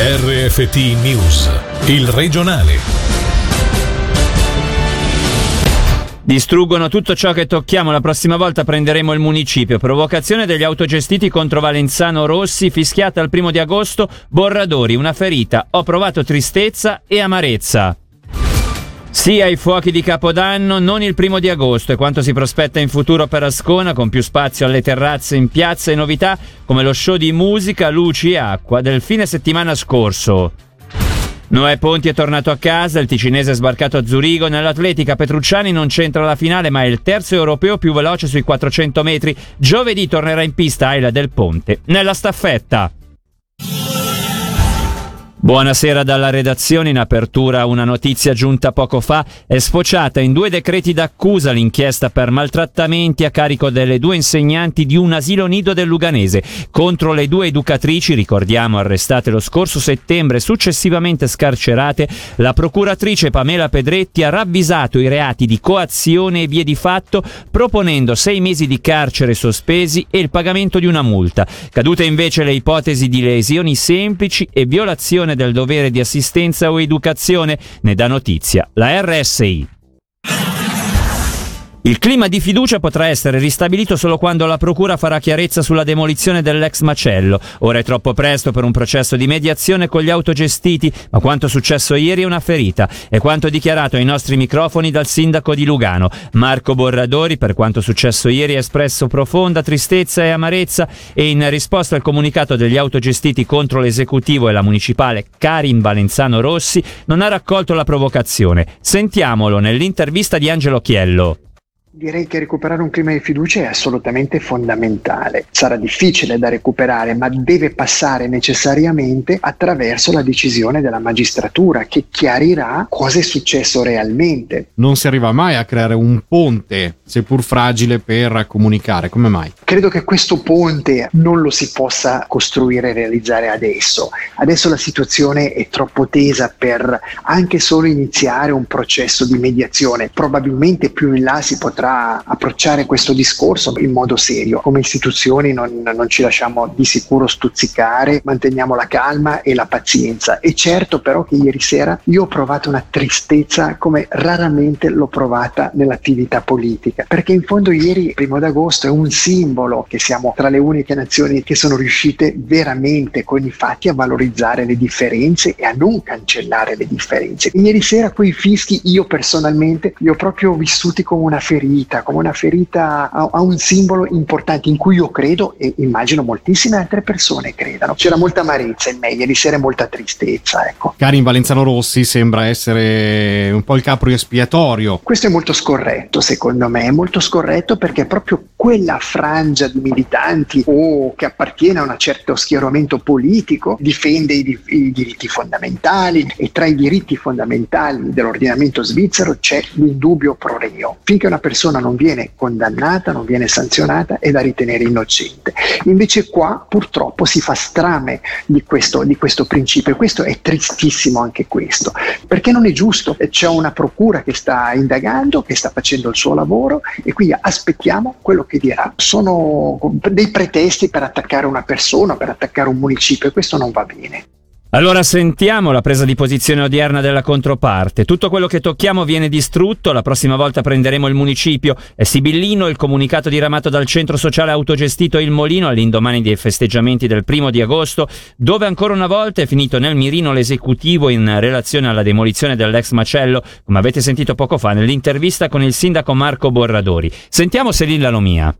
RFT News, il regionale. Distruggono tutto ciò che tocchiamo, la prossima volta prenderemo il municipio. Provocazione degli autogestiti contro Valenzano Rossi, fischiata il primo di agosto, Borradori, una ferita. Ho provato tristezza e amarezza. Sì ai fuochi di Capodanno, non il primo di agosto e quanto si prospetta in futuro per Ascona con più spazio alle terrazze in piazza e novità come lo show di musica, luci e acqua del fine settimana scorso. Noè Ponti è tornato a casa, il ticinese è sbarcato a Zurigo, nell'atletica Petrucciani non c'entra la finale ma è il terzo europeo più veloce sui 400 metri, giovedì tornerà in pista Aila del Ponte. Nella staffetta Buonasera dalla redazione. In apertura una notizia giunta poco fa. È sfociata in due decreti d'accusa l'inchiesta per maltrattamenti a carico delle due insegnanti di un asilo nido del Luganese contro le due educatrici, ricordiamo arrestate lo scorso settembre e successivamente scarcerate. La procuratrice Pamela Pedretti ha ravvisato i reati di coazione e vie di fatto proponendo sei mesi di carcere sospesi e il pagamento di una multa. Cadute invece le ipotesi di lesioni semplici e violazione del dovere di assistenza o educazione, ne dà notizia la RSI. Il clima di fiducia potrà essere ristabilito solo quando la Procura farà chiarezza sulla demolizione dell'ex macello. Ora è troppo presto per un processo di mediazione con gli autogestiti, ma quanto successo ieri è una ferita. È quanto dichiarato ai nostri microfoni dal sindaco di Lugano. Marco Borradori, per quanto successo ieri, ha espresso profonda tristezza e amarezza e in risposta al comunicato degli autogestiti contro l'esecutivo e la municipale Karin Valenzano Rossi, non ha raccolto la provocazione. Sentiamolo nell'intervista di Angelo Chiello. Direi che recuperare un clima di fiducia è assolutamente fondamentale. Sarà difficile da recuperare, ma deve passare necessariamente attraverso la decisione della magistratura che chiarirà cosa è successo realmente. Non si arriva mai a creare un ponte, seppur fragile, per comunicare. Come mai? Credo che questo ponte non lo si possa costruire e realizzare adesso. Adesso la situazione è troppo tesa per anche solo iniziare un processo di mediazione. Probabilmente più in là si potrà approcciare questo discorso in modo serio. Come istituzioni non, non ci lasciamo di sicuro stuzzicare, manteniamo la calma e la pazienza. E certo però che ieri sera io ho provato una tristezza come raramente l'ho provata nell'attività politica, perché in fondo ieri, primo d'agosto, è un simbolo che siamo tra le uniche nazioni che sono riuscite veramente con i fatti a valorizzare le differenze e a non cancellare le differenze. Ieri sera quei fischi io personalmente li ho proprio vissuti come una ferita ferita, come una ferita a, a, un simbolo importante in cui io credo e immagino moltissime altre persone credano. C'era molta amarezza in me, ieri sera e molta tristezza. Ecco. Karin Valenzano Rossi sembra essere un po' il capro espiatorio. Questo è molto scorretto, secondo me, è molto scorretto perché proprio quella frangia di militanti o che appartiene a un certo schieramento politico difende i, i diritti fondamentali e tra i diritti fondamentali dell'ordinamento svizzero c'è l'indubbio pro reo. Finché una persona non viene condannata, non viene sanzionata, è da ritenere innocente. Invece qua purtroppo si fa strame di questo, di questo principio e questo è tristissimo anche questo, perché non è giusto, c'è una procura che sta indagando, che sta facendo il suo lavoro e quindi aspettiamo quello che dirà. Sono dei pretesti per attaccare una persona, per attaccare un municipio e questo non va bene. Allora sentiamo la presa di posizione odierna della controparte. Tutto quello che tocchiamo viene distrutto, la prossima volta prenderemo il municipio. È sibillino il comunicato diramato dal centro sociale autogestito Il Molino all'indomani dei festeggiamenti del primo di agosto, dove ancora una volta è finito nel mirino l'esecutivo in relazione alla demolizione dell'ex macello, come avete sentito poco fa nell'intervista con il sindaco Marco Borradori. Sentiamo Selilla Lomia.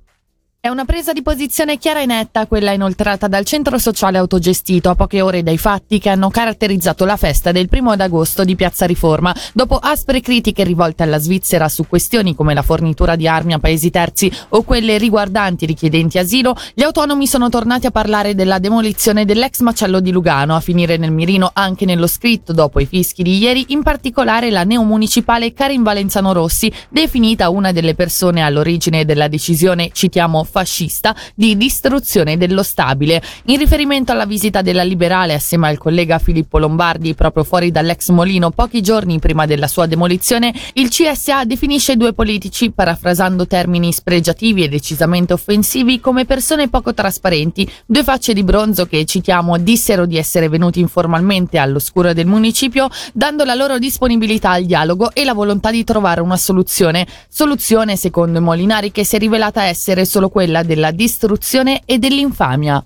È una presa di posizione chiara e netta quella inoltrata dal centro sociale autogestito a poche ore dai fatti che hanno caratterizzato la festa del primo ad agosto di Piazza Riforma. Dopo aspre critiche rivolte alla Svizzera su questioni come la fornitura di armi a paesi terzi o quelle riguardanti richiedenti asilo, gli autonomi sono tornati a parlare della demolizione dell'ex macello di Lugano, a finire nel mirino anche nello scritto dopo i fischi di ieri, in particolare la neomunicipale Karin Valenzano Rossi, definita una delle persone all'origine della decisione, citiamo, neofascista di distruzione dello stabile. In riferimento alla visita della Liberale assieme al collega Filippo Lombardi proprio fuori dall'ex Molino pochi giorni prima della sua demolizione, il CSA definisce i due politici, parafrasando termini spregiativi e decisamente offensivi, come persone poco trasparenti, due facce di bronzo che, citiamo, dissero di essere venuti informalmente all'oscuro del municipio, dando la loro disponibilità al dialogo e la volontà di trovare una soluzione. Soluzione, secondo i Molinari, che si è rivelata essere solo quella della distruzione e dell'infamia.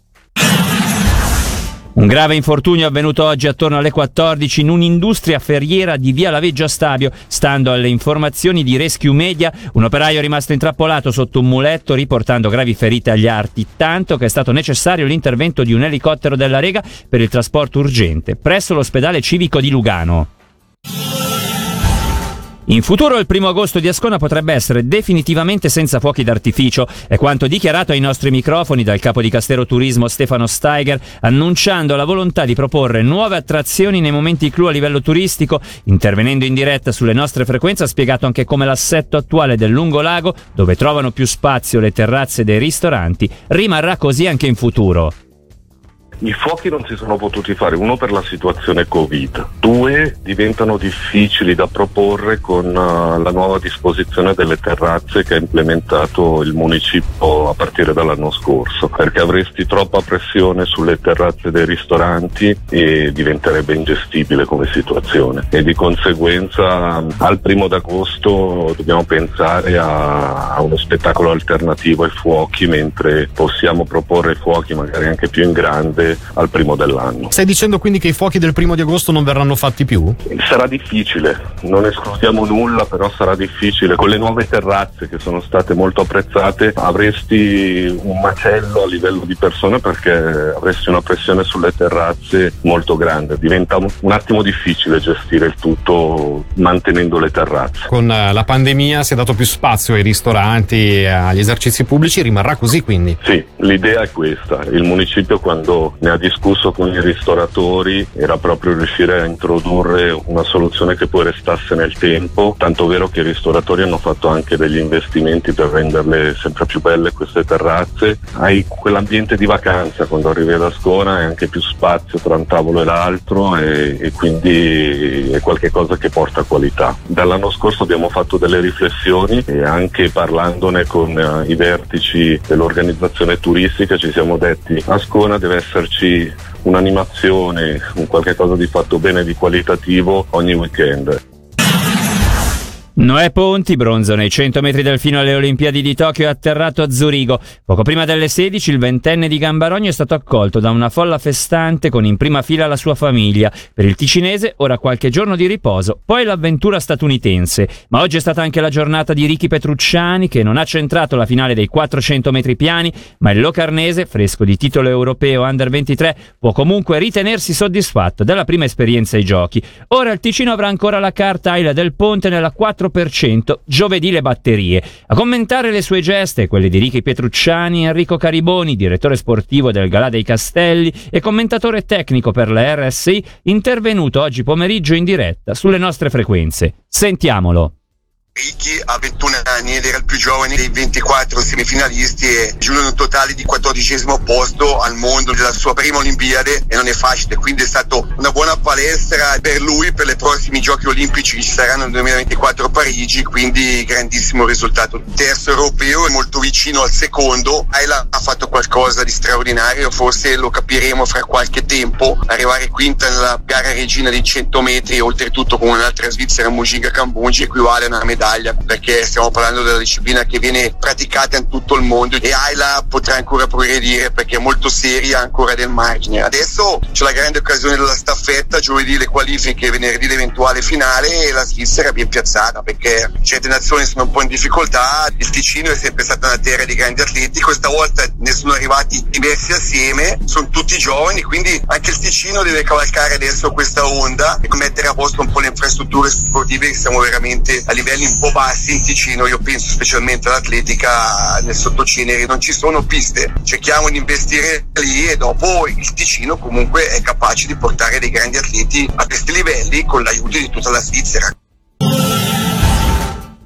Un grave infortunio avvenuto oggi attorno alle 14 in un'industria ferriera di via Laveggio a Stabio. Stando alle informazioni di Rescue Media, un operaio è rimasto intrappolato sotto un muletto riportando gravi ferite agli arti, tanto che è stato necessario l'intervento di un elicottero della Rega per il trasporto urgente presso l'ospedale civico di Lugano. In futuro il primo agosto di Ascona potrebbe essere definitivamente senza fuochi d'artificio, è quanto dichiarato ai nostri microfoni dal capo di Castero Turismo Stefano Steiger, annunciando la volontà di proporre nuove attrazioni nei momenti clou a livello turistico, intervenendo in diretta sulle nostre frequenze ha spiegato anche come l'assetto attuale del lungolago, dove trovano più spazio le terrazze dei ristoranti, rimarrà così anche in futuro. I fuochi non si sono potuti fare, uno per la situazione Covid, due diventano difficili da proporre con uh, la nuova disposizione delle terrazze che ha implementato il municipio a partire dall'anno scorso, perché avresti troppa pressione sulle terrazze dei ristoranti e diventerebbe ingestibile come situazione. E di conseguenza al primo d'agosto dobbiamo pensare a, a uno spettacolo alternativo ai fuochi mentre possiamo proporre fuochi magari anche più in grande al primo dell'anno. Stai dicendo quindi che i fuochi del primo di agosto non verranno fatti più? Sarà difficile, non escludiamo nulla, però sarà difficile. Con le nuove terrazze che sono state molto apprezzate avresti un macello a livello di persone perché avresti una pressione sulle terrazze molto grande. Diventa un attimo difficile gestire il tutto mantenendo le terrazze. Con eh, la pandemia si è dato più spazio ai ristoranti, agli esercizi pubblici, rimarrà così quindi? Sì, l'idea è questa. Il municipio quando ne ha discusso con i ristoratori era proprio riuscire a introdurre una soluzione che poi restasse nel tempo, tanto vero che i ristoratori hanno fatto anche degli investimenti per renderle sempre più belle queste terrazze. Hai quell'ambiente di vacanza quando arrivi ad Ascona e anche più spazio tra un tavolo e l'altro e, e quindi è qualcosa che porta qualità. Dall'anno scorso abbiamo fatto delle riflessioni e anche parlandone con uh, i vertici dell'organizzazione turistica ci siamo detti Ascona deve esserci esserci un'animazione, un qualche cosa di fatto bene, di qualitativo ogni weekend. Noè Ponti, bronzo nei 100 metri del fino alle Olimpiadi di Tokyo, è atterrato a Zurigo. Poco prima delle 16 il ventenne di Gambarogno è stato accolto da una folla festante con in prima fila la sua famiglia. Per il ticinese ora qualche giorno di riposo, poi l'avventura statunitense. Ma oggi è stata anche la giornata di Ricky Petrucciani che non ha centrato la finale dei 400 metri piani, ma il locarnese, fresco di titolo europeo Under 23, può comunque ritenersi soddisfatto della prima esperienza ai giochi. Ora il Ticino avrà ancora la carta Aila del Ponte nella 4 4%, giovedì le batterie. A commentare le sue geste, quelle di Ricky Petrucciani, Enrico Cariboni, direttore sportivo del Galà dei Castelli e commentatore tecnico per la RSI, intervenuto oggi pomeriggio in diretta sulle nostre frequenze. Sentiamolo. Ricchi ha 21 anni ed era il più giovane dei 24 semifinalisti e giunge un totale di 14 posto al mondo della sua prima Olimpiade e non è facile, quindi è stata una buona palestra per lui per i prossimi giochi olimpici che ci saranno nel 2024 a Parigi, quindi grandissimo risultato. Terzo europeo, è molto vicino al secondo, Ayla ha fatto qualcosa di straordinario, forse lo capiremo fra qualche tempo, arrivare quinta nella gara regina dei 100 metri, oltretutto con un'altra svizzera Mujinga Cambungi equivale a una medaglia perché stiamo parlando della disciplina che viene praticata in tutto il mondo e Ayla potrà ancora progredire perché è molto seria ancora del margine. Adesso c'è la grande occasione della staffetta, giovedì le qualifiche, venerdì l'eventuale finale e la Svizzera è ben piazzata perché certe nazioni sono un po' in difficoltà, il Ticino è sempre stata una terra di grandi atleti, questa volta ne sono arrivati diversi assieme, sono tutti giovani, quindi anche il Ticino deve cavalcare adesso questa onda e mettere a posto un po' le infrastrutture sportive che siamo veramente a livelli un po' bassi in Ticino, io penso specialmente all'atletica nel sottocinere, non ci sono piste, cerchiamo di investire lì e dopo il Ticino comunque è capace di portare dei grandi atleti a questi livelli con l'aiuto di tutta la Svizzera.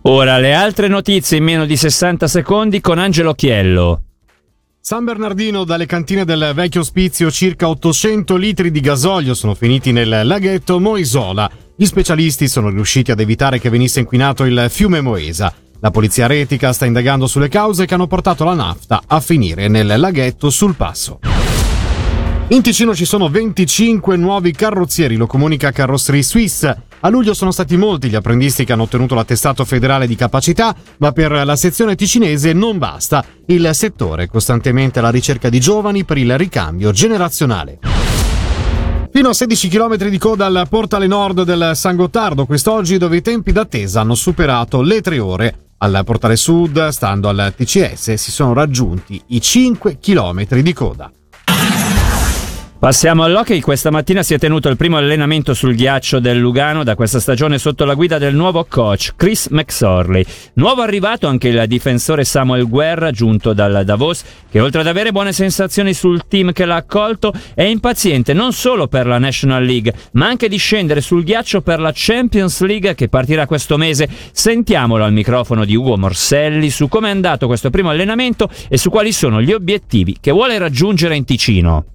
Ora le altre notizie in meno di 60 secondi con Angelo Chiello. San Bernardino, dalle cantine del vecchio ospizio, circa 800 litri di gasolio sono finiti nel laghetto Moisola. Gli specialisti sono riusciti ad evitare che venisse inquinato il fiume Moesa. La polizia retica sta indagando sulle cause che hanno portato la nafta a finire nel laghetto sul passo. In Ticino ci sono 25 nuovi carrozzieri, lo comunica Carrosserie Suisse. A luglio sono stati molti gli apprendisti che hanno ottenuto l'attestato federale di capacità, ma per la sezione ticinese non basta. Il settore è costantemente alla ricerca di giovani per il ricambio generazionale. Fino a 16 km di coda al portale nord del San Gottardo quest'oggi dove i tempi d'attesa hanno superato le 3 ore. Al portale sud, stando al TCS, si sono raggiunti i 5 km di coda. Passiamo all'hockey, questa mattina si è tenuto il primo allenamento sul ghiaccio del Lugano da questa stagione sotto la guida del nuovo coach Chris McSorley. Nuovo arrivato anche il difensore Samuel Guerra giunto dal Davos che oltre ad avere buone sensazioni sul team che l'ha accolto è impaziente non solo per la National League ma anche di scendere sul ghiaccio per la Champions League che partirà questo mese. Sentiamolo al microfono di Ugo Morselli su come è andato questo primo allenamento e su quali sono gli obiettivi che vuole raggiungere in Ticino.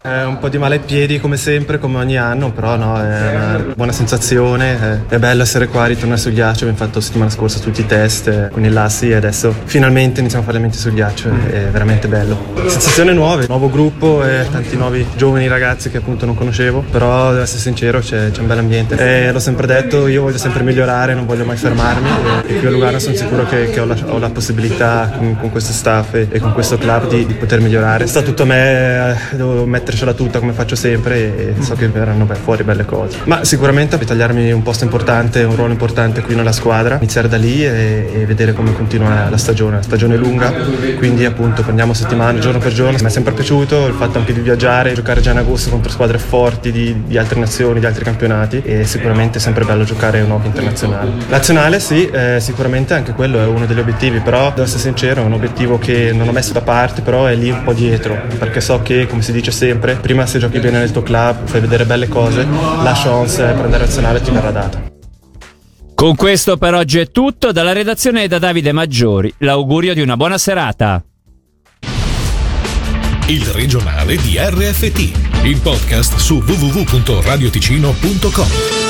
È un po' di male ai piedi come sempre, come ogni anno, però no, è una buona sensazione, è bello essere qua, ritornare sul ghiaccio, abbiamo fatto settimana scorsa tutti i test eh, con il Lassi e adesso finalmente iniziamo a fare le menti sul ghiaccio, è veramente bello. Sensazioni nuove, nuovo gruppo e tanti nuovi giovani ragazzi che appunto non conoscevo, però devo essere sincero c'è, c'è un bel ambiente. E l'ho sempre detto, io voglio sempre migliorare, non voglio mai fermarmi e, e qui a Lugano sono sicuro che, che ho, la, ho, la, possibilità con, con questo staff e, e, con questo club di, di poter migliorare. Sta tutto a me, eh, devo mettere mettercela tutta come faccio sempre e so che verranno fuori belle cose. Ma sicuramente ritagliarmi un posto importante, un ruolo importante qui nella squadra, iniziare da lì e, e vedere come continua la stagione. La stagione è lunga, quindi appunto prendiamo settimane, giorno per giorno. Mi è sempre piaciuto il fatto anche di viaggiare, giocare già in agosto contro squadre forti di, di altre nazioni, di altri campionati e sicuramente è sempre bello giocare un nuovo internazionale. Nazionale sì, eh, sicuramente anche quello è uno degli obiettivi, però devo essere sincero, è un obiettivo che non ho messo da parte, però è lì un po' dietro, perché so che come si dice sempre sempre, prima se giochi bene nel tuo club, fai vedere belle cose, la chance per andare nazionale ti verrà data. Con questo per oggi è tutto, dalla redazione da Davide Maggiori, l'augurio di una buona serata. Il regionale di RFT, il podcast su www.radioticino.com.